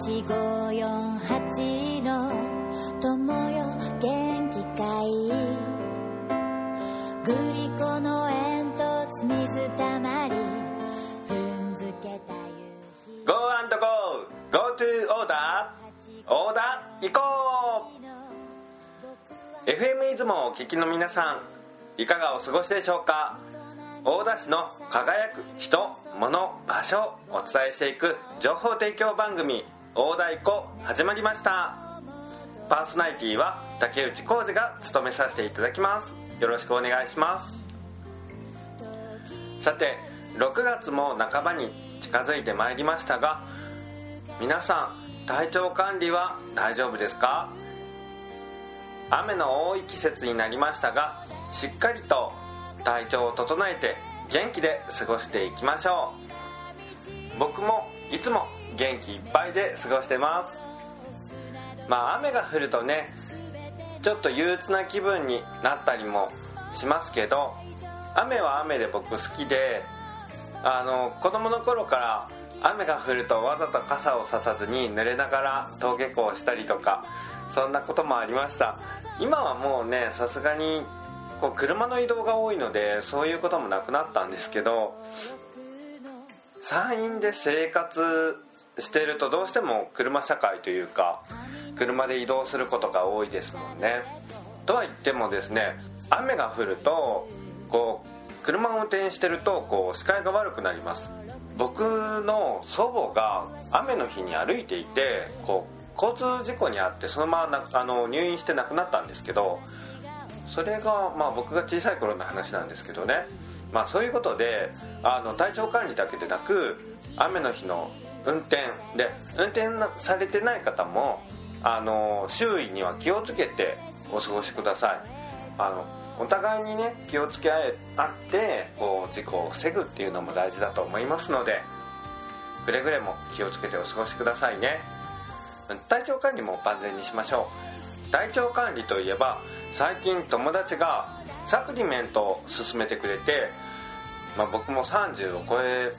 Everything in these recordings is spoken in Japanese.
0854の友よ元気かいグリコの煙突水たまり踏んづけた夕日 Go and go! Go to order! オーダー行こう FM 出雲をお聞きの皆さんいかがお過ごしでしょうか？大田市の輝く人物場所をお伝えしていく情報提供番組「大太鼓」始まりました。パーソナリティは竹内浩二が務めさせていただきます。よろしくお願いします。さて6月も半ばに近づいてまいりましたが皆さん体調管理は大丈夫ですか？雨の多い季節になりましたがしっかりと体調を整えて元気で過ごしていきましょう。僕もいつも元気いっぱいで過ごしてます。まあ雨が降るとねちょっと憂鬱な気分になったりもしますけど雨は雨で僕好きであの子供の頃から雨が降るとわざと傘をささずに濡れながら登下校したりとかそんなこともありました。今はもうねさすがにこう車の移動が多いのでそういうこともなくなったんですけど山陰で生活してるとどうしても車社会というか車で移動することが多いですもんね。とは言ってもですね雨が降るとこう車を運転してるとこう視界が悪くなります。僕の祖母が雨の日に歩いていてこう交通事故に遭ってそのままあの入院して亡くなったんですけどそれが、まあ、僕が小さい頃の話なんですけどね、まあ、そういうことであの体調管理だけでなく雨の日の運転で運転されてない方もあの周囲には気をつけてお過ごしください。あのお互いにね気をつけ合ってこう事故を防ぐっていうのも大事だと思いますのでくれぐれも気をつけてお過ごしくださいね。体調管理も万全にしましょう。体調管理といえば最近友達がサプリメントを勧めてくれて、まあ、僕も30を超え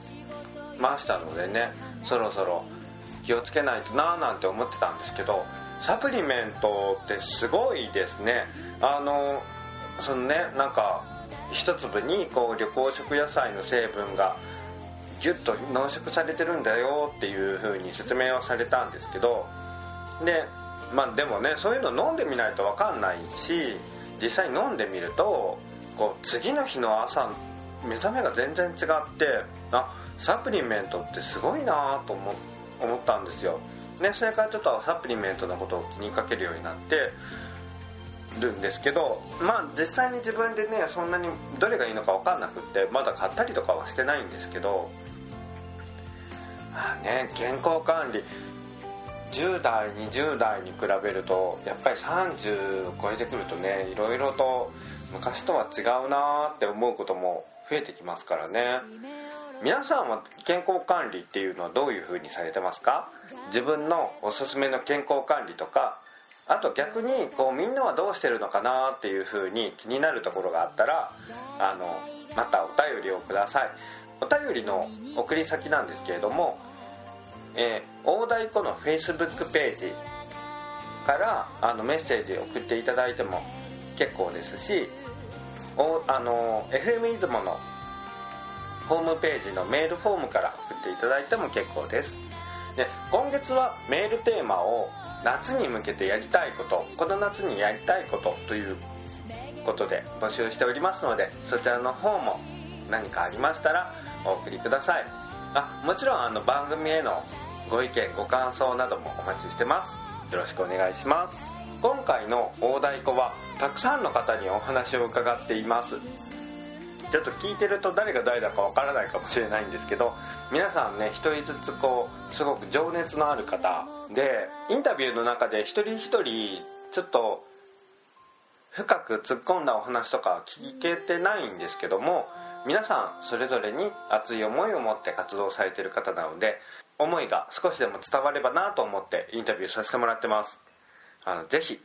ましたのでねそろそろ気をつけないとなーなんて思ってたんですけどサプリメントってすごいですね。あのそのねなんか一粒にこう緑黄色野菜の成分がギュッと濃縮されてるんだよっていう風に説明をされたんですけどでまあでもねそういうの飲んでみないと分かんないし実際飲んでみるとこう次の日の朝目覚めが全然違ってあサプリメントってすごいなと思思ったんですよ。ねそれからちょっとサプリメントのことを気にかけるようになってるんですけどまあ実際に自分でねそんなにどれがいいのか分かんなくってまだ買ったりとかはしてないんですけどまあね健康管理10代20代に比べるとやっぱり30超えてくるとねいろいろと昔とは違うなーって思うことも増えてきますからね。皆さんは健康管理っていうのはどういう風にされてますか？自分のおすすめの健康管理とかあと逆にこうみんなはどうしてるのかなっていう風に気になるところがあったらあのまたお便りをください。お便りの送り先なんですけれどもえー、大太鼓の Facebook ページからあのメッセージ送っていただいても結構ですしおあの FM 出雲のホームページのメールフォームから送っていただいても結構です。で今月はメールテーマを夏に向けてやりたいことこの夏にやりたいことということで募集しておりますのでそちらの方も何かありましたらお送りください。あもちろんあの番組へのご意見ご感想などもお待ちしてます。よろしくお願いします。今回の大太鼓はたくさんの方にお話を伺っています。ちょっと聞いてると誰が誰だかわからないかもしれないんですけど皆さんね一人ずつこうすごく情熱のある方でインタビューの中で一人一人ちょっと深く突っ込んだお話とか聞けてないんですけども皆さんそれぞれに熱い思いを持って活動されてる方なので思いが少しでも伝わればなと思ってインタビューさせてもらってます。あのぜひ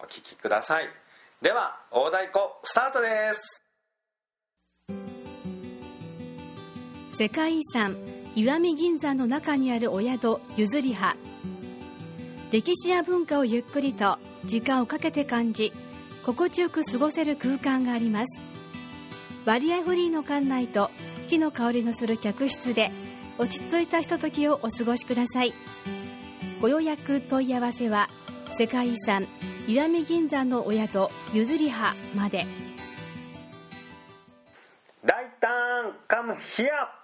お聴きください。では大太鼓スタートです。世界遺産石見銀山の中にあるお宿ゆずりは。歴史や文化をゆっくりと時間をかけて感じ心地よく過ごせる空間があります。割合フリーの館内と木の香りのする客室で落ち着いたひとときをお過ごしください。ご予約問い合わせは世界遺産石見銀山のお宿ゆずりはまで。大胆カムヒア。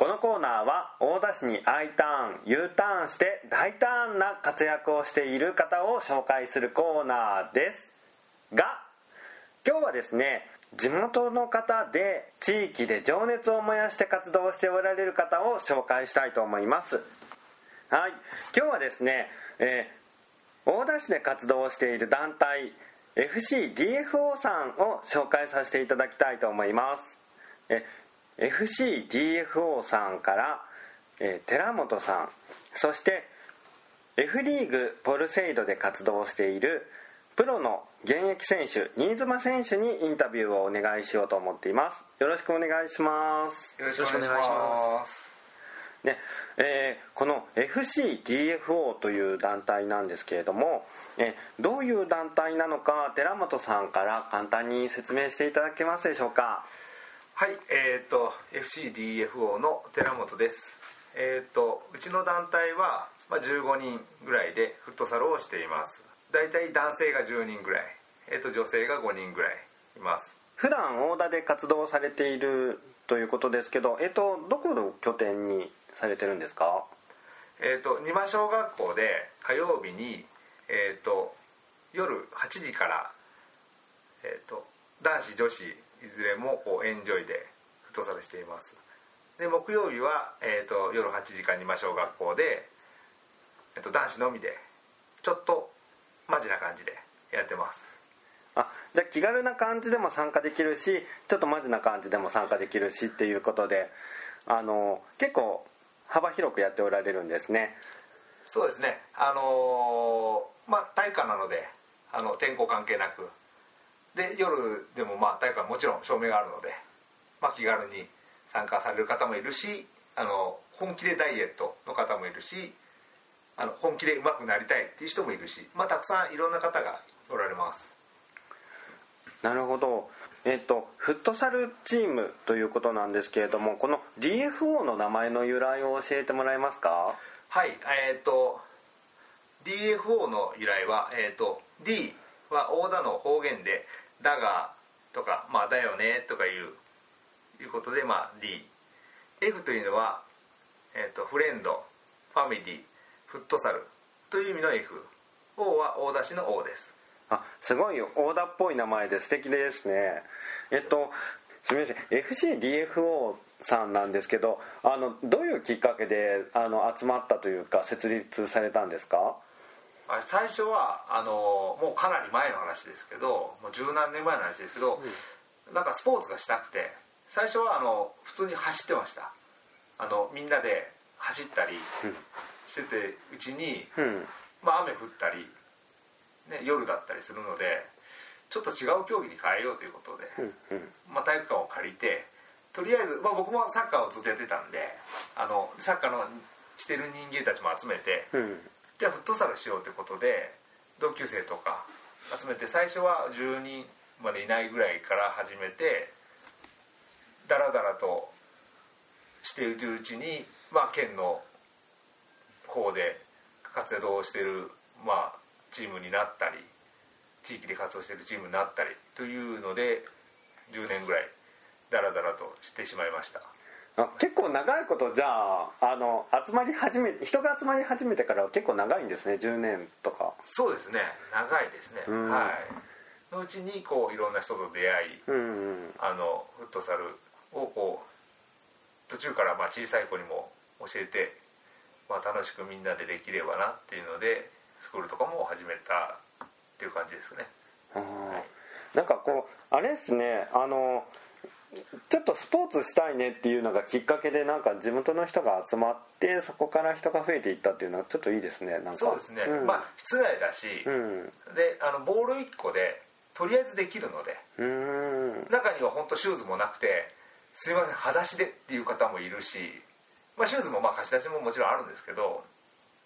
このコーナーは大田市に I ターン U ターンして大胆な活躍をしている方を紹介するコーナーです。が今日はですね地元の方で地域で情熱を燃やして活動しておられる方を紹介したいと思います。はい。今日はですね、えー、大田市で活動している団体 FCDFO さんを紹介させていただきたいと思います。え FCDFO さんから、えー、寺本さんそして F リーグポルセイドで活動しているプロの現役選手新妻選手にインタビューをお願いしようと思っています。よろしくお願いします。よろしくお願いします。ねえー、この FCDFO という団体なんですけれども、えー、どういう団体なのか寺本さんから簡単に説明していただけますでしょうか？はいえっ、ー、と FCDFO の寺本です。えっ、とうちの団体は、まあ、15人ぐらいでフットサルをしています。大体男性が10人ぐらい、えーと、女性が5人ぐらいいます。普段大田で活動されているということですけど、えーと、どこの拠点にされてるんですか？えっ、ー、と二間小学校で火曜日に、えーと、夜8時から、えー、と男子女子いずれもエンジョイでフットサルしています。で木曜日は、えー、と夜8時から二間小学校で、えー、と男子のみでちょっとマジな感じでやってます。あじゃあ気軽な感じでも参加できるしちょっとマジな感じでも参加できるしっていうことであの結構幅広くやっておられるんですね。そうですね。あのー、まあ体育館なのであの天候関係なくで夜でもまあ体育館もちろん照明があるので、まあ、気軽に参加される方もいるしあの本気でダイエットの方もいるしあの本気で上手くなりたいっていう人もいるし、まあ、たくさんいろんな方がおられます。なるほど。えっと、フットサルチームということなんですけれどもこの DFO の名前の由来を教えてもらえますか？はいえっ、と DFO の由来は、えっ、と D は大田の方言で「だが」とか「まあだよね」とかいういうことで、まあ、D F というのは、えっとフレンドファミリーフットサルという意味の F O は大田市の O です。あすごい大田っぽい名前で素敵ですね。えっとすみません。FCDFO さんなんですけどあのどういうきっかけであの集まったというか設立されたんですか？最初はあのもうかなり前の話ですけどもう十何年前の話ですけど、うん、なんかスポーツがしたくて最初はあの普通に走ってました。あのみんなで走ったりしててうちに、うん、まあ、雨降ったり、ね、夜だったりするのでちょっと違う競技に変えようということで、うん、まあ、体育館を借りてとりあえず、まあ、僕もサッカーをずっとやってたんであのサッカーのしてる人間たちも集めて、じゃあフットサルしようということで同級生とか集めて最初は10人までいないぐらいから始めてだらだらとしているうちに、まあ、県の方で活動してる、まあ、チームになったり地域で活動してるチームになったりというので10年ぐらいダラダラとしてしまいました。結構長いことじゃああの集まり始め人が集まり始めてから結構長いんですね10年とか。そうですね。長いですね、はい。のうちにこういろんな人と出会い、うんうん、あのフットサルをこう途中からまあ小さい子にも教えてまあ、楽しくみんなでできればなっていうのでスクールとかも始めたっていう感じですね、はい、なんかこうあれですねあのちょっとスポーツしたいねっていうのがきっかけでなんか地元の人が集まってそこから人が増えていったっていうのはちょっといいですね。なんか。そうですね、うん、まあ室内だし、うん、であのボール1個でとりあえずできるので中には本当シューズもなくてすいません裸足でっていう方もいるし、まあ、シューズもまあ貸し出しももちろんあるんですけど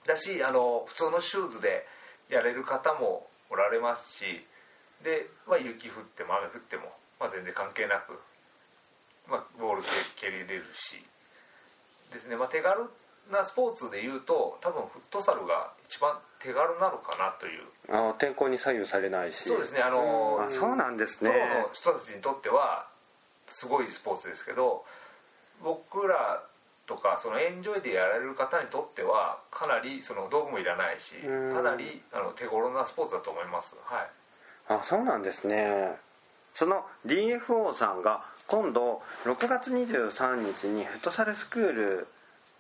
だしあの普通のシューズでやれる方もおられますしで、まあ、雪降っても雨降っても、まあ、全然関係なく、まあ、ボール蹴りれるし。ですね、まあ、手軽なスポーツでいうと多分フットサルが一番手軽なのかなという。あー天候に左右されないし。そうですね。あのあそうなんですね。プロの人たちにとってはすごいスポーツですけど僕らとかそのエンジョイでやられる方にとってはかなりその道具もいらないしうん。かなりあの手頃なスポーツだと思います。はい。あそうなんですねその DFO さんが今度6月23日にフットサルスクール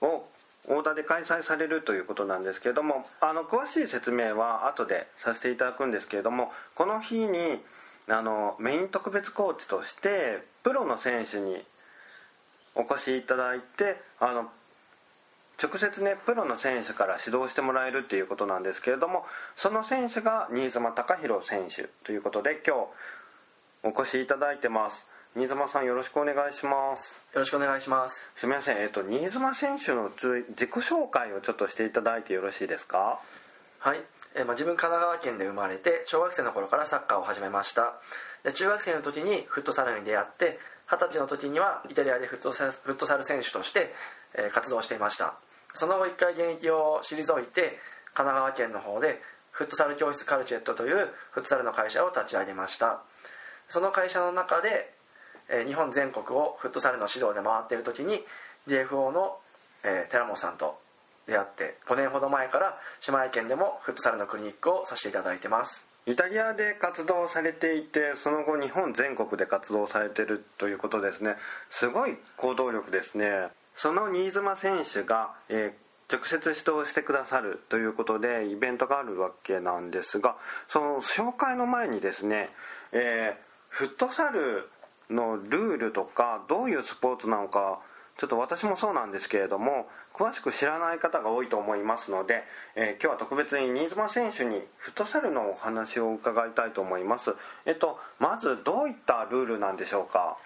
を大田で開催されるということなんですけれどもあの詳しい説明は後でさせていただくんですけれどもこの日にあのメイン特別コーチとしてプロの選手にお越しいただいてあの直接ねプロの選手から指導してもらえるっていうことなんですけれどもその選手が新妻貴弘選手ということで今日お越しいただいてます。新妻さんよろしくお願いします。よろしくお願いします。すみません。えっ、と新妻選手のつ自己紹介をちょっとしていただいてよろしいですか？はい、えーまあ、自分神奈川県で生まれて小学生の頃からサッカーを始めました。で中学生の時にフットサルに出会って二十歳の時にはイタリアでフットサルフットサル選手として、えー活動していました。その後一回現役を退いて神奈川県の方でフットサル教室カルチェットというフットサルの会社を立ち上げましたその会社の中で、えー日本全国をフットサルの指導で回っている時に DFO の、えー寺本さんと出会って5年ほど前から島根県でもフットサルのクリニックをさせていただいてます。イタリアで活動されていてその後日本全国で活動されてるということですね。すごい行動力ですね。その新妻選手が、えー直接指導してくださるということでイベントがあるわけなんですがその紹介の前にですね、えーフットサルのルールとかどういうスポーツなのかちょっと私もそうなんですけれども詳しく知らない方が多いと思いますので、えー今日は特別に新妻選手にフットサルのお話を伺いたいと思います。えっとまずどういったルールなんでしょうか？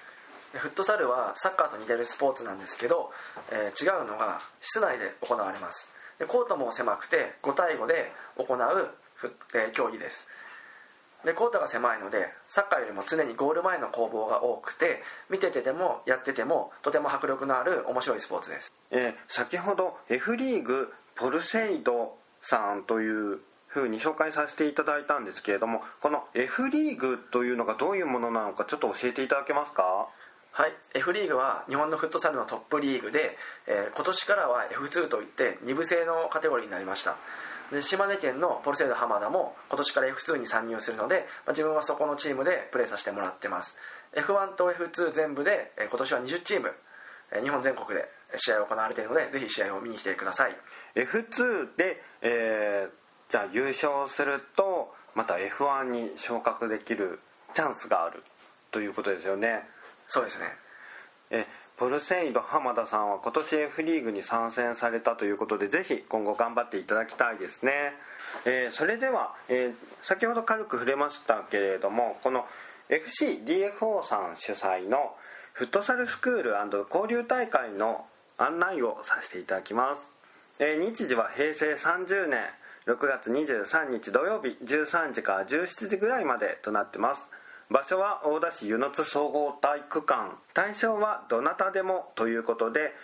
フットサルはサッカーと似てるスポーツなんですけど、えー違うのが室内で行われます。でコートも狭くて5対5で行うえー競技です。でコートが狭いのでサッカーよりも常にゴール前の攻防が多くて見ててでもやっててもとても迫力のある面白いスポーツです。えー先ほど F リーグポルセイドさんというふうに紹介させていただいたんですけれどもこの F リーグというのがどういうものなのかちょっと教えていただけますか？はい。F リーグは日本のフットサルのトップリーグで、えー今年からは F2 といって2部制のカテゴリーになりました。で島根県のポルセイド浜田も今年から F2 に参入するので、まあ自分はそこのチームでプレーさせてもらってます。F1 と F2 全部で、えー今年は20チーム、えー日本全国で試合が行われているのでぜひ試合を見に来てください。F2 で、えーじゃあ優勝するとまた F1 に昇格できるチャンスがあるということですよね。そうですね。えポルセイド浜田さんは今年 F リーグに参戦されたということでぜひ今後頑張っていただきたいですね、えーそれでは、えー先ほど軽く触れましたけれどもこの FCDFO さん主催のフットサルスクール交流大会の案内をさせていただきます、えー日時は平成30年6月23日土曜日13時から17時ぐらいまでとなってます。場所は大田市湯の津総合体育館。対象はどなたでもということで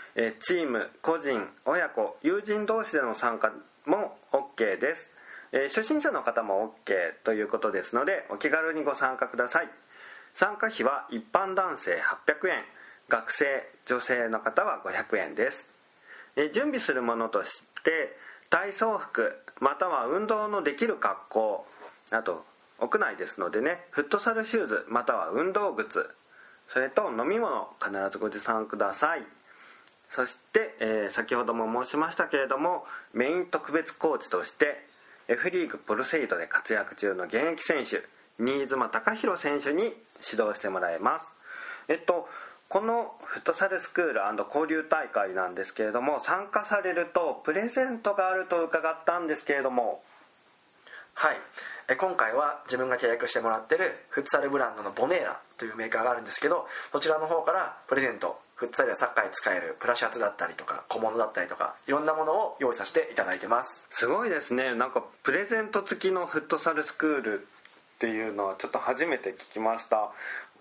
チーム個人親子友人同士での参加も OK です。初心者の方も OK ということですのでお気軽にご参加ください。参加費は一般男性800円。学生女性の方は500円です。準備するものとして体操服または運動のできる格好あと屋内ですのでねフットサルシューズまたは運動靴それと飲み物必ずご持参ください。そして、えー先ほども申しましたけれどもメイン特別コーチとして F リーグポルセイドで活躍中の現役選手新妻貴弘選手に指導してもらいます。えっとこのフットサルスクール交流大会なんですけれども参加されるとプレゼントがあると伺ったんですけれどもはい。え今回は自分が契約してもらってるフットサルブランドのボネーラというメーカーがあるんですけどそちらの方からプレゼントフットサルやサッカーに使えるプラシャツだったりとか小物だったりとかいろんなものを用意させていただいてます。すごいですね。なんかプレゼント付きのフットサルスクールっていうのはちょっと初めて聞きました。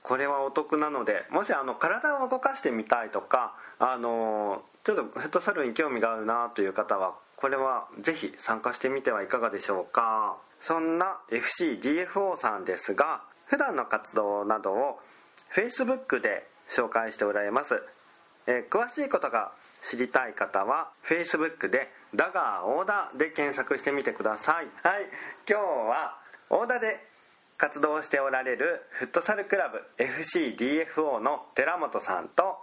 これはお得なのでもしあの体を動かしてみたいとかあのちょっとフットサルに興味があるなという方はこれはぜひ参加してみてはいかがでしょうか。そんな FCDFO さんですが普段の活動などを Facebook で紹介しておられます、えー詳しいことが知りたい方は Facebook で「ダガーオーダー」で検索してみてください。はい。今日はオーダーで活動しておられるフットサルクラブ FCDFO の寺本さんと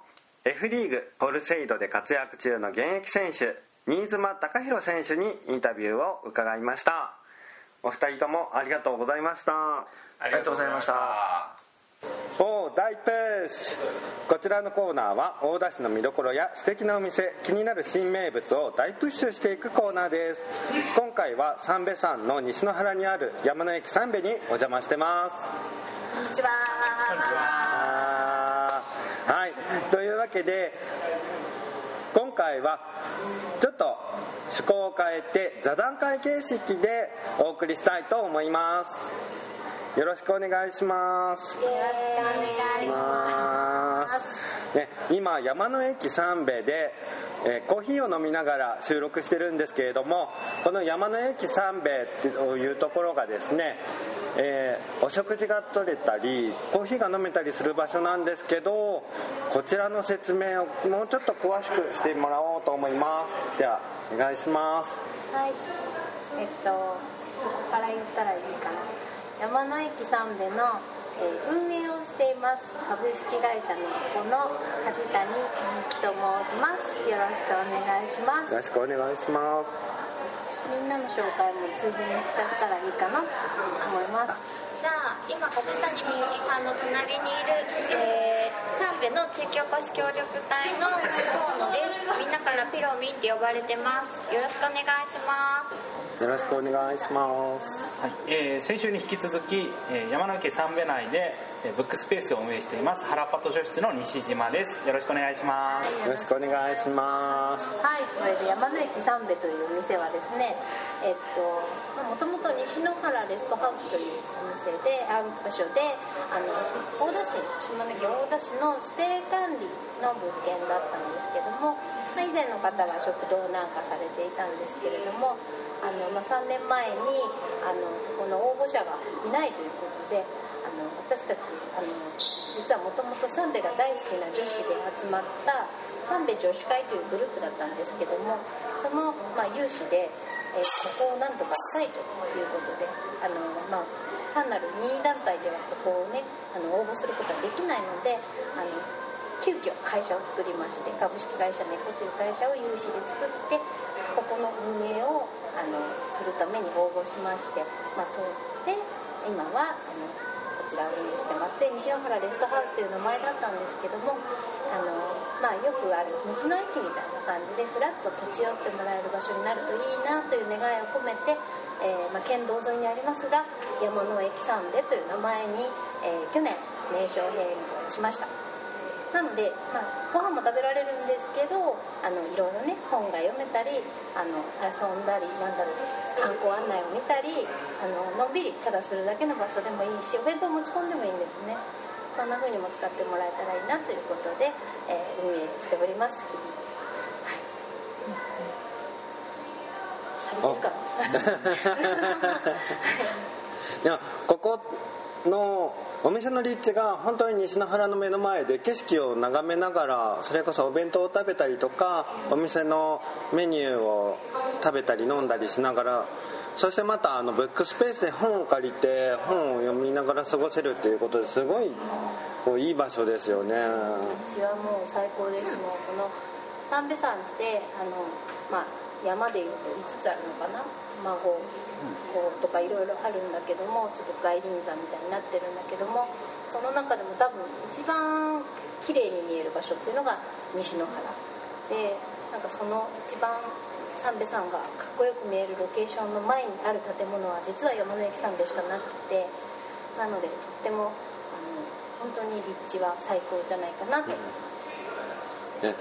F リーグポルセイドで活躍中の現役選手新妻貴弘選手にインタビューを伺いました。お二人ともありがとうございました。ありがとうございました。おー大プッシュこちらのコーナーは大田市の見どころや素敵なお店気になる新名物を大プッシュしていくコーナーです。今回は三瓶山の西の原にある山の駅三瓶にお邪魔してます。こんにちは。はい。というわけで今回はちょっと趣向を変えて座談会形式でお送りしたいと思います。よろしくお願いします。よろしくお願いします。ね、今山の駅三瓶で、えーコーヒーを飲みながら収録してるんですけれどもこの山の駅三瓶っていうところがですね、えーお食事が取れたりコーヒーが飲めたりする場所なんですけどこちらの説明をもうちょっと詳しくしてもらおうと思いますじゃあお願いしますはい。えっと、ここから言ったらいいかな。山の駅三部の、えー運営をしています株式会社のこの梶谷と申します。よろしくお願いしますよ。ろしくお願いしますみんなの紹介もついでにしちゃったらいいかなと思います。じゃあ今梶谷みゆきさんの隣にいる、えー、三部の地域おこし協力隊の河野です。みんなからピロミンって呼ばれてます。よろしくお願いします。よろしくお願いします。はい。えー先週に引き続き、えー山の池三部内で、えーブックスペースを運営しています原っぱ図書室の西島です。よろしくお願いします。よろしくお願いします。はい、それで山の駅三部というお店はですね、えっと、もともと西野原レストハウスというお店で、あ場所で、あの、大田市、島根県大田市の指定管理の物件だったんですけども、まあ、以前の方は食堂なんかされていたんですけれども、あの、まあ、3年前に、あの、この応募者がいないということで、の私たちあの実はもともと三部が大好きな女子で集まった三部女子会というグループだったんですけどもその、まあ、有志で、えーここをなんとかしたいということであの、まあ、単なる任意団体ではここをねあの応募することはできないのであの急遽会社を作りまして株式会社猫という会社を有志で作ってここの運営をあのするために応募しまして、まあ、通って今はあのちらを運営してます。で西野原レストハウスという名前だったんですけどもあの、まあ、よくある道の駅みたいな感じでふらっと立ち寄ってもらえる場所になるといいなという願いを込めて、えーまあ、県道沿いにありますが山の駅さんでという名前に、えー去年名称変更しました。なので、まあ、ご飯も食べられるんですけどあのいろいろね本が読めたりあの遊んだりなんだろう観光案内を見たりあののんびりただするだけの場所でもいいしお弁当持ち込んでもいいんですね。そんな風にも使ってもらえたらいいなということで、えー運営しております。はい、ここのお店の立地が本当に西野原の目の前で景色を眺めながらそれこそお弁当を食べたりとかお店のメニューを食べたり飲んだりしながらそしてまたあのブックスペースで本を借りて本を読みながら過ごせるっていうことですごいこういい場所ですよね。うちはもう最高です。もうこの三瓶山ってあの、まあ、山でいうと5つあるのかな？孫こうとかいろいろあるんだけどもちょっと外輪山みたいになってるんだけどもその中でも多分一番綺麗に見える場所っていうのが西野原でなんかその一番三瓶さんがかっこよく見えるロケーションの前にある建物は実は山の駅三瓶しかなくてなのでとってもあの本当に立地は最高じゃないかなと思います、ね、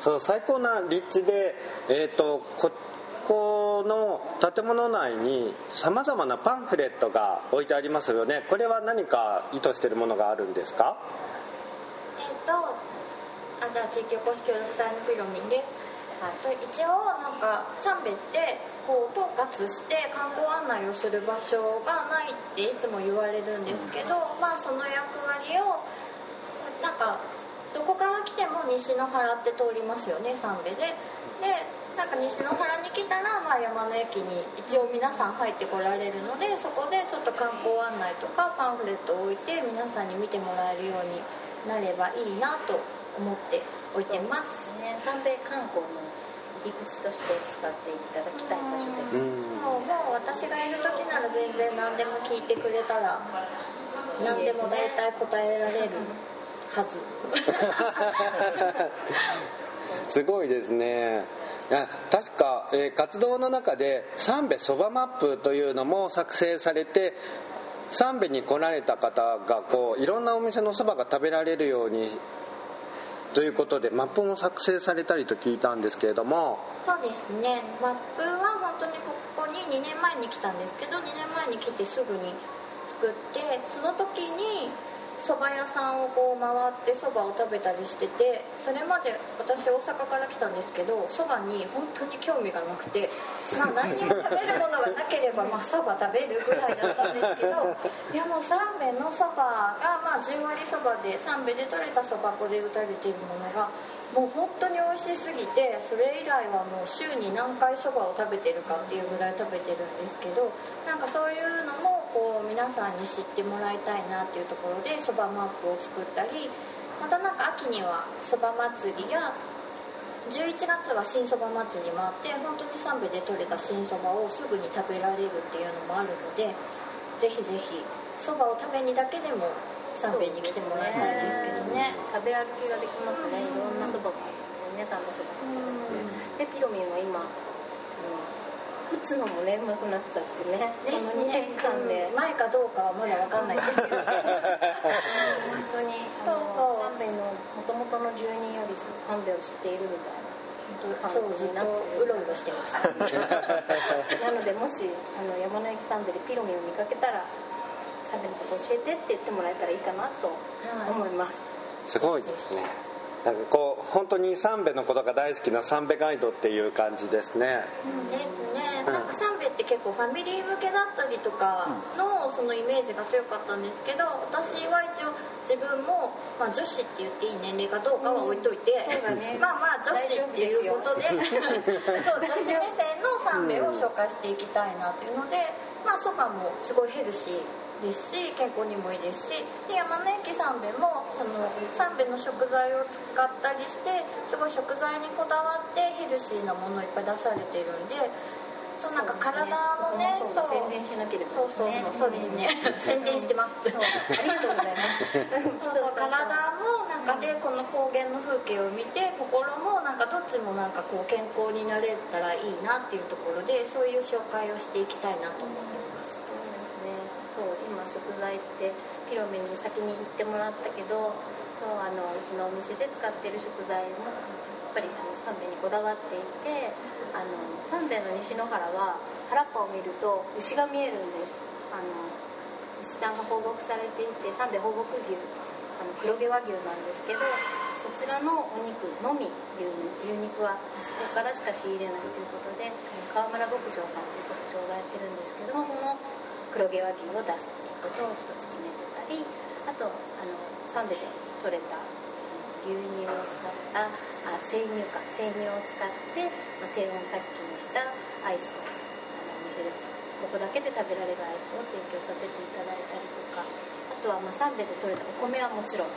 その最高な立地で、えー、とここの建物内にさまざまなパンフレットが置いてありますよね。これは何か意図しているものがあるんですか？えっ、とあじゃあ地域おこし協力隊のピロミンです。はい、と一応なんか三瓶ってこう統括して観光案内をする場所がないっていつも言われるんですけど、まあその役割をなんかどこから来ても西野原って通りますよね三瓶で。でなんか西野原に来たら、まあ、山の駅に一応皆さん入ってこられるのでそこでちょっと観光案内とかパンフレットを置いて皆さんに見てもらえるようになればいいなと思って置いてます。ね。三瓶観光の入り口として使っていただきたい場所です、もうもう私がいる時なら全然何でも聞いてくれたら何でも大体答えられる すごいですね。確か、えー活動の中で三瓶そばマップというのも作成されて三瓶に来られた方がこういろんなお店のそばが食べられるようにということでマップも作成されたりと聞いたんですけれども。そうですね。マップは本当にここに2年前に来たんですけど2年前に来てすぐに作ってその時に蕎麦屋さんをこう回って蕎麦を食べたりしててそれまで私大阪から来たんですけど蕎麦に本当に興味がなくて、まあ、何にも食べるものがなければまあ蕎麦食べるぐらいだったんですけど いやもう三瓶の蕎麦がまあ10割蕎麦で三瓶で採れた蕎麦粉で打たれているものがもう本当に美味しすぎてそれ以来はもう週に何回そばを食べてるかっていうぐらい食べてるんですけどなんかそういうのもこう皆さんに知ってもらいたいなっていうところでそばマップを作ったりまたなんか秋にはそば祭りや11月は新そば祭りもあって本当に三瓶で採れた新そばをすぐに食べられるっていうのもあるのでぜひぜひそばを食べにだけでも三瓶に来てもらいたいですけどね。食べ歩きができますね、いろんなそばが皆さんのそばでピロミンは今、うん、打つのもねうまくなっちゃってね。この2年間で、前かどうかはまだわかんないですけど。本当に。そうそう。三瓶の元々の住人より三瓶を知っているみたいなそうなってるうろうろしてましたなのでもしあの山の駅三瓶でピロミンを見かけたら三瓶のこと教えてって言ってもらえたらいいかなと思います、すごいですねなんかこう本当に三瓶のことが大好きな三瓶ガイドっていう感じですね。ですね。なんか三瓶って結構ファミリー向けだったりとかのそのイメージが強かったんですけど私は一応自分も、まあ、女子って言っていい年齢かどうかは置いといて、そうだね。まあまあ女子っていうことで そう女子目線の三瓶を紹介していきたいなというので、まあ、そばもすごいヘルシーですし健康にもいいですしで山の駅三瓶もその三瓶の食材を使ったりしてすごい食材にこだわってヘルシーなものをいっぱい出されてるんでそうなんか体もねそうそう。宣伝しなければそうそうそう。そうですね。宣伝してます。ありがとうございます。そうそう。体もなんかでこの高原の風景を見て心もなんかどっちもなんかこう健康になれたらいいなっていうところでそういう紹介をしていきたいなと思って食材ってピロミンに先に行ってもらったけどそうあのうちのお店で使ってる食材もやっぱりあの三瓶にこだわっていてあの三瓶の西野原は原っぱを見ると牛が見えるんです。あの牛さんが放牧されていて三瓶放牧牛あの黒毛和牛なんですけどそちらのお肉のみ牛肉牛肉はそこからしか仕入れないということで川村牧場さんという牧場がやってるんですけどもその黒毛和牛を出す。っていうことつ決めてたりあとあの三瓶で取れた牛乳を使ったあ生乳か生乳を使って、まあ、低温殺菌したアイスをあのお店でここだけで食べられるアイスを提供させていただいたりとかあとはまあ三瓶で取れたお米はもちろん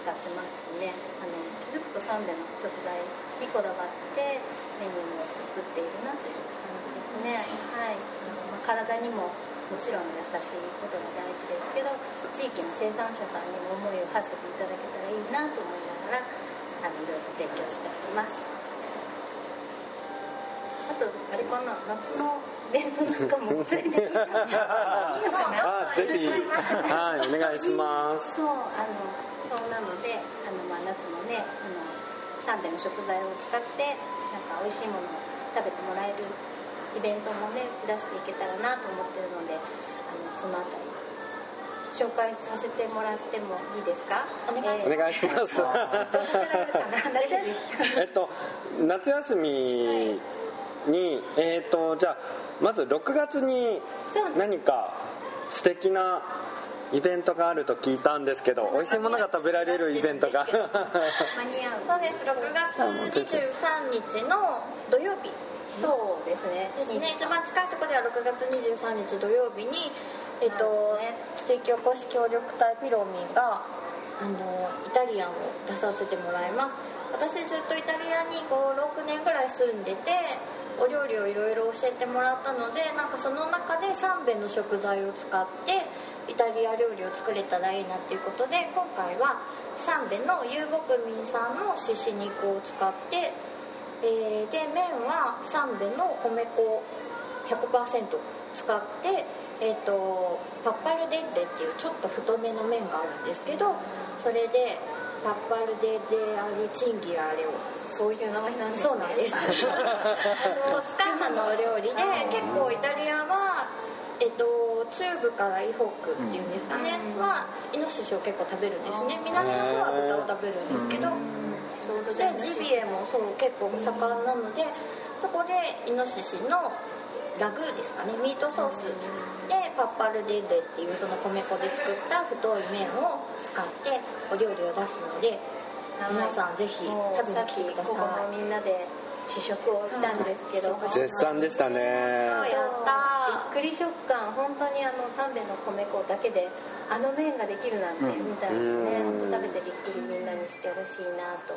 使ってますしね。あの気づくと三瓶の食材にこだわってメニューを作っているなという感じですね。はい、まあ、体にももちろん優しいことが大事ですけど地域の生産者さんにも思いを馳せていただけたらいいなと思いながらあのいろいろ提供しております。とあれかな？夏のイベントなんかも連れてきていいのかなあぜひ。はいお願いします。そうあのそうなのであの、まあ、夏もねあのサンデーの食材を使ってなんか美味しいものを食べてもらえるイベントもね打ち出していけたらなと思ってるのであのそのあたり紹介させてもらってもいいですか？お願いお願いします。えっと夏休みにえっとじゃあまず6月に何か素敵なイベントがあると聞いたんですけど美味しいものが食べられるイベントが。間に合うそうです。6月23日の土曜日。そうですね。ですね。一番近いところでは6月23日土曜日にえっと地域おこし協力隊ピロミンがあのイタリアンを出させてもらいます。私ずっとイタリアに56年ぐらい住んでてお料理をいろいろ教えてもらったのでなんかその中で3べの食材を使ってイタリア料理を作れたらいいなっていうことで今回は3べの遊牧民さんの獅子肉を使ってえーで麺は三べの米粉100%使って、えー、とパッパルデッレっていうちょっと太めの麺があるんですけどそれでパッパルデであるチンギラーレをそういう名前なんですね。そうなんです。あのスカーマのお料理で 結構イタリアはえっと、中部からイホークっていうんですかね、はイノシシを結構食べるんですね。南の方は豚を食べるんですけど、ちょうどじゃあでジビエもそう結構盛んなのでそこでイノシシのラグーですかね。ミートソースでパッパルデッレっていうその米粉で作った太い麺を使ってお料理を出すので皆さんぜひ食べに来てください。みんなで試食をしたんですけど、うん。絶賛でしたね。やったびっくり食感本当にあの三べの米粉だけであの麺ができるなんて、みたいなね。食べてびっくりみんなにしてほしいなと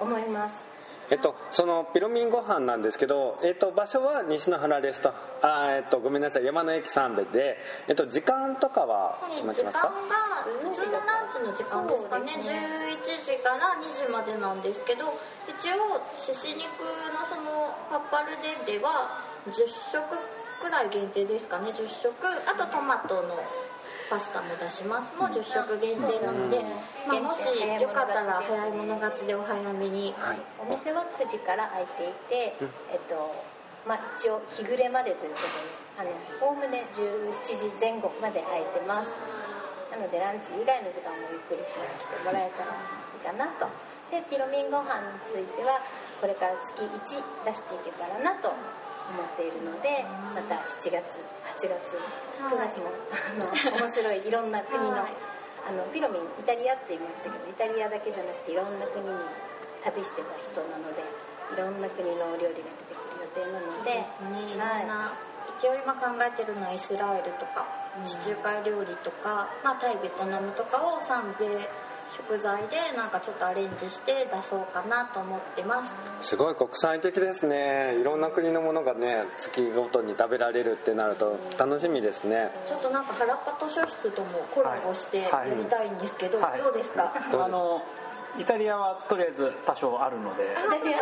思いますえっと、そのピロミンご飯なんですけど、えっと、場所は西野原レストあえっとごめんなさい。山の駅三部で、えっと、時間とかは決まって時間ますかが普通のランチの時間ですかね。そうです11時から2時までなんですけど一応獅子肉のそのパッパルデッレは10食くらい限定ですかね。10食。あとトマトのパスタも出します。もう10食限定なので、まあ、もしよかったら早い者勝ちでお早めに、はい。お店は9時から開いていて、えっとまあ、一応日暮れまでということでおおむね17時前後まで開いてます。なのでランチ以外の時間もゆっくりししてもらえたらいいかなと。でピロミンご飯についてはこれから月1出していけたらなと思っているのでまた7月8月9月もあの面白いいろんな国のはい。あのピロミンイタリアって言ったけどイタリアだけじゃなくていろんな国に旅してた人なのでいろんな国のお料理が出てくる予定なのでね。い。ろんな、一応今考えてるのはイスラエルとか地中海料理とか、まあ、タイベトナムとかを三米食材でなんかちょっとアレンジして出そうかなと思ってます。すごい国際的ですね。いろんな国のものがね月ごとに食べられるってなると楽しみですね。ちょっとなんか原っぱ図書室ともコラボしてやはい。りたいんですけど、はい。どうですか、どうですか？あのイタリアはとりあえず多少あるので。イタリア。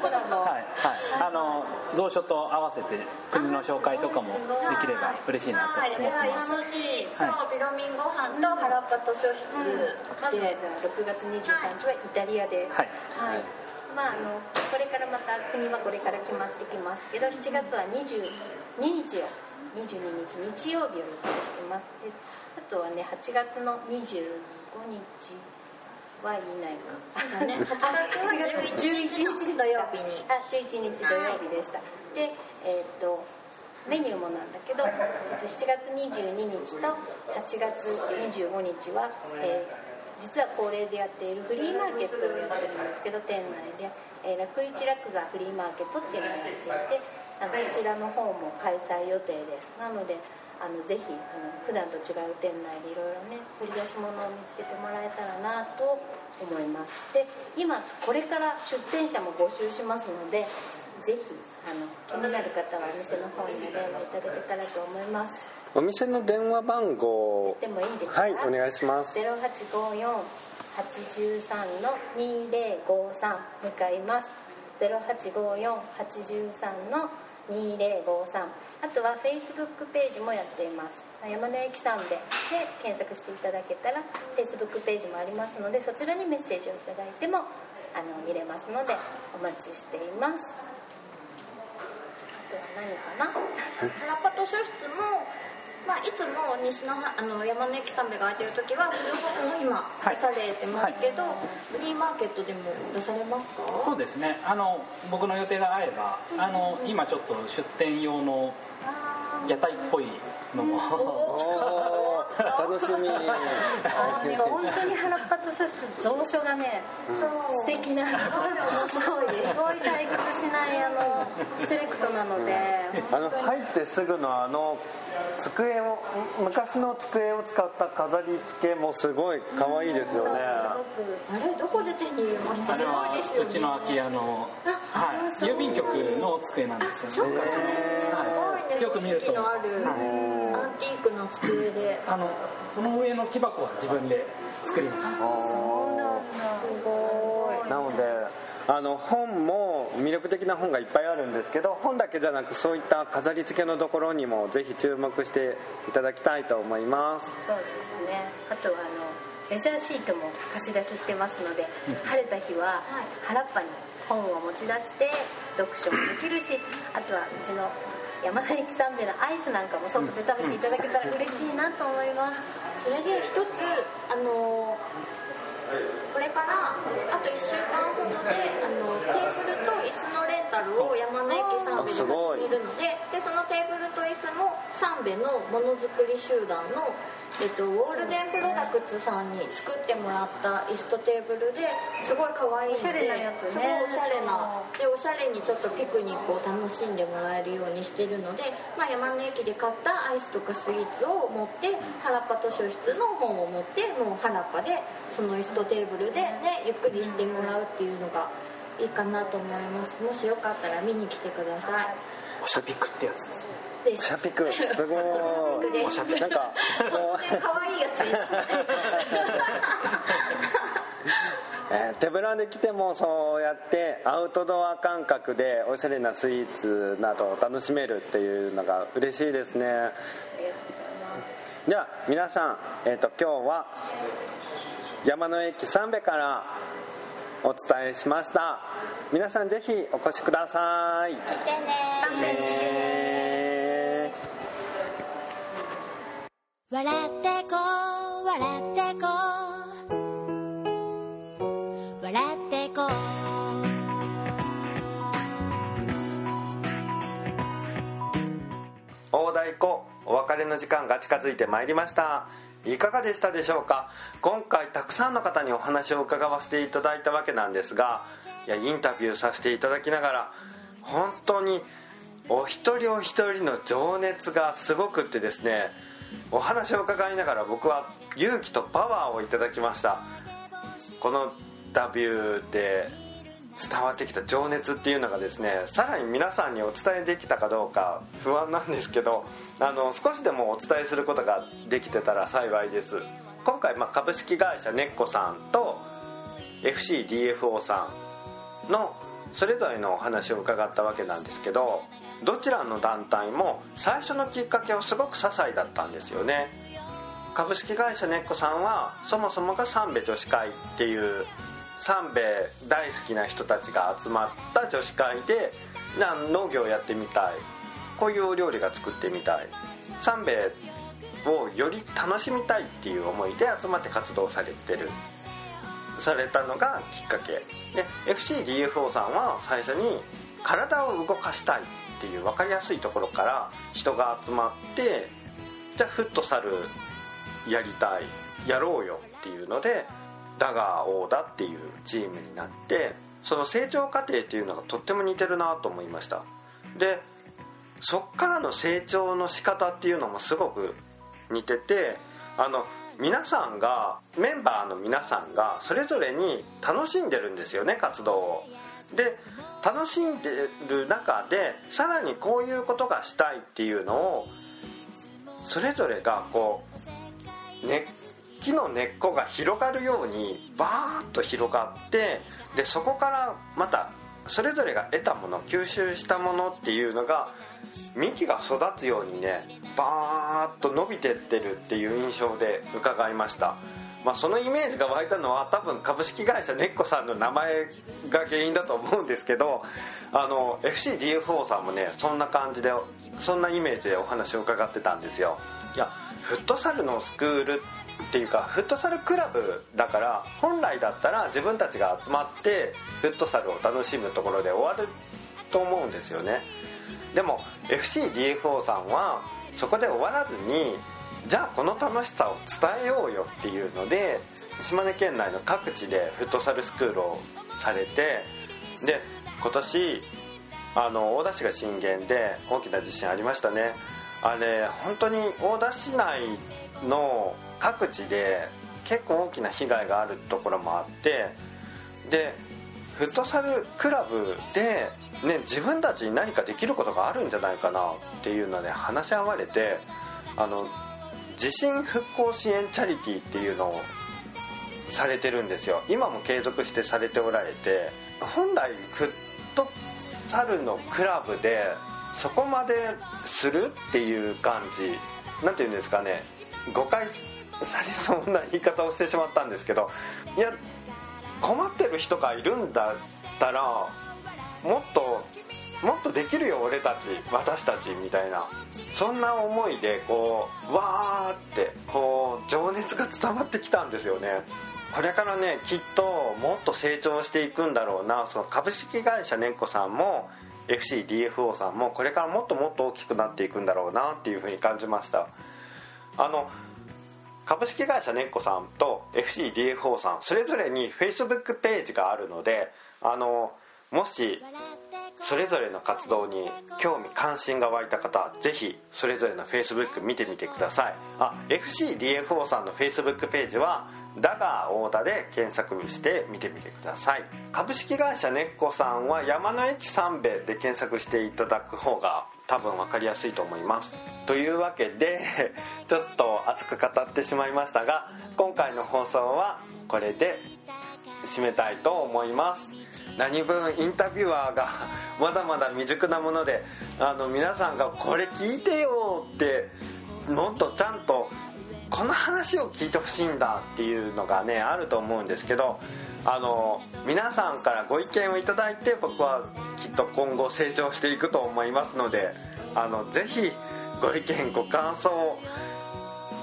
コラボはいはい。あの蔵書と合わせて国の紹介とかもできれば嬉しいなとはい、では思ってます。はい。そうピラミンご飯と原っぱ図書室で、あ6月23日はイタリアで。はい。はい。まあ、あのこれからまた国はこれから決まってきますけど7月は22日を22日日曜日を予定してます。であとはね8月の25日はいないかね、8月の11日の土曜日にあ11日土曜日でした、でえーっとメニューもなんだけどえっと7月22日と8月25日は、えー実は恒例でやっているフリーマーケットをやってるんですけど店内で、えー、楽市楽座フリーマーケットっていうのをやっていてあのそちらの方も開催予定です。なのであのぜひあの普段と違う店内でいろいろね掘り出し物を見つけてもらえたらなと思います。で今これから出店者も募集しますのでぜひあの気になる方はお店の方にお電話いただけたらと思います。お店の電話番号。でもいいですか？はいお願いします。0854-83の2053向かいます。0854-83の2053あとは Facebook ページもやっています。山の駅三部で検索していただけたら Facebook ページもありますのでそちらにメッセージをいただいてもあの見れますのでお待ちしています。あとは何かな？原パ図書室も、まあ、いつも西のはあの山の駅三部が空いてる時は古本も今はい。出されてますけど、フリーマーケットでも出されますか？そうですね。あの僕の予定が合えばあの今ちょっと出店用の屋台っぽいのも 楽しみ。あのね本当に原っぱ図書室蔵書がね素敵な面白いです。すごい退屈しないあのセレクトなので。あの入ってすぐのあの机を昔の机を使った飾り付けもすごい可愛いですよね。あれどこで手に入れました？すごあれはいですよね。うちの空き家の、はい、郵便局の机なんですよね。す。ごいね。よく見るとンティークの机で。あのその上の木箱は自分で作りました。すごい。なのであの本も魅力的な本がいっぱいあるんですけど本だけじゃなくそういった飾り付けのところにもぜひ注目していただきたいと思います。そうですね。あとはあのレジャーシートも貸し出ししてますので、晴れた日は原っぱに本を持ち出して読書もできるしあとはうちの山田駅三部のアイスなんかも外で食べていただけたら嬉しいなと思います、それで一つあのこれからあと1週間ほどであのテーブルと椅子のレンタルを山田駅三部で始めるのででそのテーブルと椅子も三部のものづくり集団の、えっと、ウォールデンプロダクツさんに作ってもらった椅子とテーブルですごい可愛いのでおしゃれなやつね。すごいおしゃれなでおしゃれにちょっとピクニックを楽しんでもらえるようにしてるので、まあ、山の駅で買ったアイスとかスイーツを持って原っぱ図書室の本を持ってもう原っぱでその椅子とテーブルでねゆっくりしてもらうっていうのがいいかなと思います。もしよかったら見に来てください。おしゃピクってやつですよです。シャピクすごい。ですなんかこう可愛いやついますね。えー手ぶらで来てもそうやってアウトドア感覚でおしゃれなスイーツなどを楽しめるっていうのが嬉しいですね。では皆さん、えー、と今日は山の駅三部からお伝えしました。皆さんぜひお越しください。来てね笑ってこう笑ってこう笑ってこう大太鼓お別れの時間が近づいてまいりました。いかがでしたでしょうか？今回たくさんの方にお話を伺わせていただいたわけなんですがいやインタビューさせていただきながら本当にお一人お一人の情熱がすごくってですねお話を伺いながら僕は勇気とパワーをいただきました。このインタビューで伝わってきた情熱っていうのがですねさらに皆さんにお伝えできたかどうか不安なんですけどあの少しでもお伝えすることができてたら幸いです。今回、まあ、株式会社ネッコさんと FCDFO さんのそれぞれのお話を伺ったわけなんですけどどちらの団体も最初のきっかけはすごく些細だったんですよね。株式会社ネッコさんはそもそもが三部女子会っていう三部大好きな人たちが集まった女子会で農業やってみたい。こういうお料理が作ってみたい。三部をより楽しみたいっていう思いで集まって活動されてる。されたのがきっかけ。で FCDFO さんは最初に体を動かしたい。っていう分かりやすいところから人が集まってじゃあフットサルやりたいやろうよっていうのでダガーオーダっていうチームになってその成長過程っていうのがとっても似てるなと思いました。でそっからの成長の仕方っていうのもすごく似ててあの皆さんがメンバーの皆さんがそれぞれに楽しんでるんですよね活動を。で楽しんでる中でさらにこういうことがしたいっていうのをそれぞれがこう根っ木の根っこが広がるようにバーッと広がってでそこからまたそれぞれが得たもの吸収したものっていうのが幹が育つようにねバーッと伸びてってるっていう印象で伺いました。まあ、そのイメージが湧いたのは多分株式会社ネッコさんの名前が原因だと思うんですけどあの FCDFO さんもねそんな感じでそんなイメージでお話を伺ってたんですよ。いやフットサルのスクールっていうかフットサルクラブだから本来だったら自分たちが集まってフットサルを楽しむところで終わると思うんですよね。でも FCDFO さんはそこで終わらずにじゃあこの楽しさを伝えようよっていうので島根県内の各地でフットサルスクールをされてで今年あの大田市が震源で大きな地震ありましたね。あれ本当に大田市内の各地で結構大きな被害があるところもあってでフットサルクラブで、ね、自分たちに何かできることがあるんじゃないかなっていうので話し合われてあの地震復興支援チャリティーっていうのをされてるんですよ。今も継続してされておられて本来フットサルのクラブでそこまでするっていう感じ何て言うんですかね誤解されそうな言い方をしてしまったんですけどいや困ってる人がいるんだったらもっともっとできるよ俺たち私たちみたいな。そんな思いでこうわーってこう情熱が伝わってきたんですよね。これからねきっともっと成長していくんだろうな。その株式会社ねんこさんも FCDFO さんもこれからもっともっと大きくなっていくんだろうなっていうふうに感じました。あの株式会社ねんこさんと FCDFO さんそれぞれに Facebook ページがあるのであのもしそれぞれの活動に興味関心が湧いた方ぜひそれぞれの Facebook 見てみてください。あ FCDFO さんの Facebook ページはダガー太田で検索して見てみてください。株式会社ネッコさんは山の駅三兵衛で検索していただく方が多分分かりやすいと思います。というわけで ちょっと熱く語ってしまいましたが今回の放送はこれで。締めたいと思います。何分インタビュアーが まだまだ未熟なものであの皆さんが「これ聞いてよ」ってもっとちゃんとこの話を聞いてほしいんだっていうのがねあると思うんですけどあの皆さんからご意見をいただいて僕はきっと今後成長していくと思いますのであのぜひご意見ご感想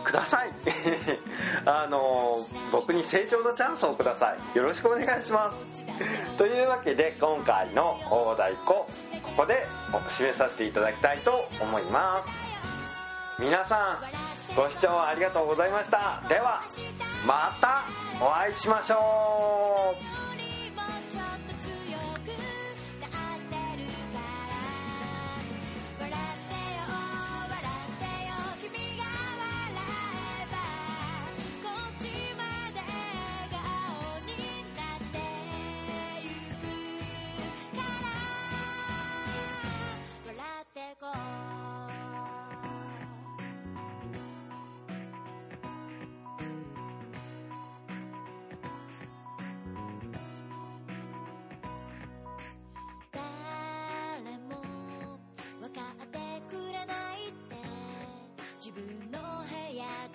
ください。あの僕に成長のチャンスをください。よろしくお願いします。というわけで今回の大太鼓ここで締めさせていただきたいと思います。皆さんご視聴ありがとうございました。ではまたお会いしましょう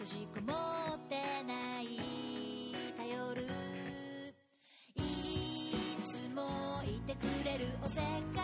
いつもいてくれるおせっかい。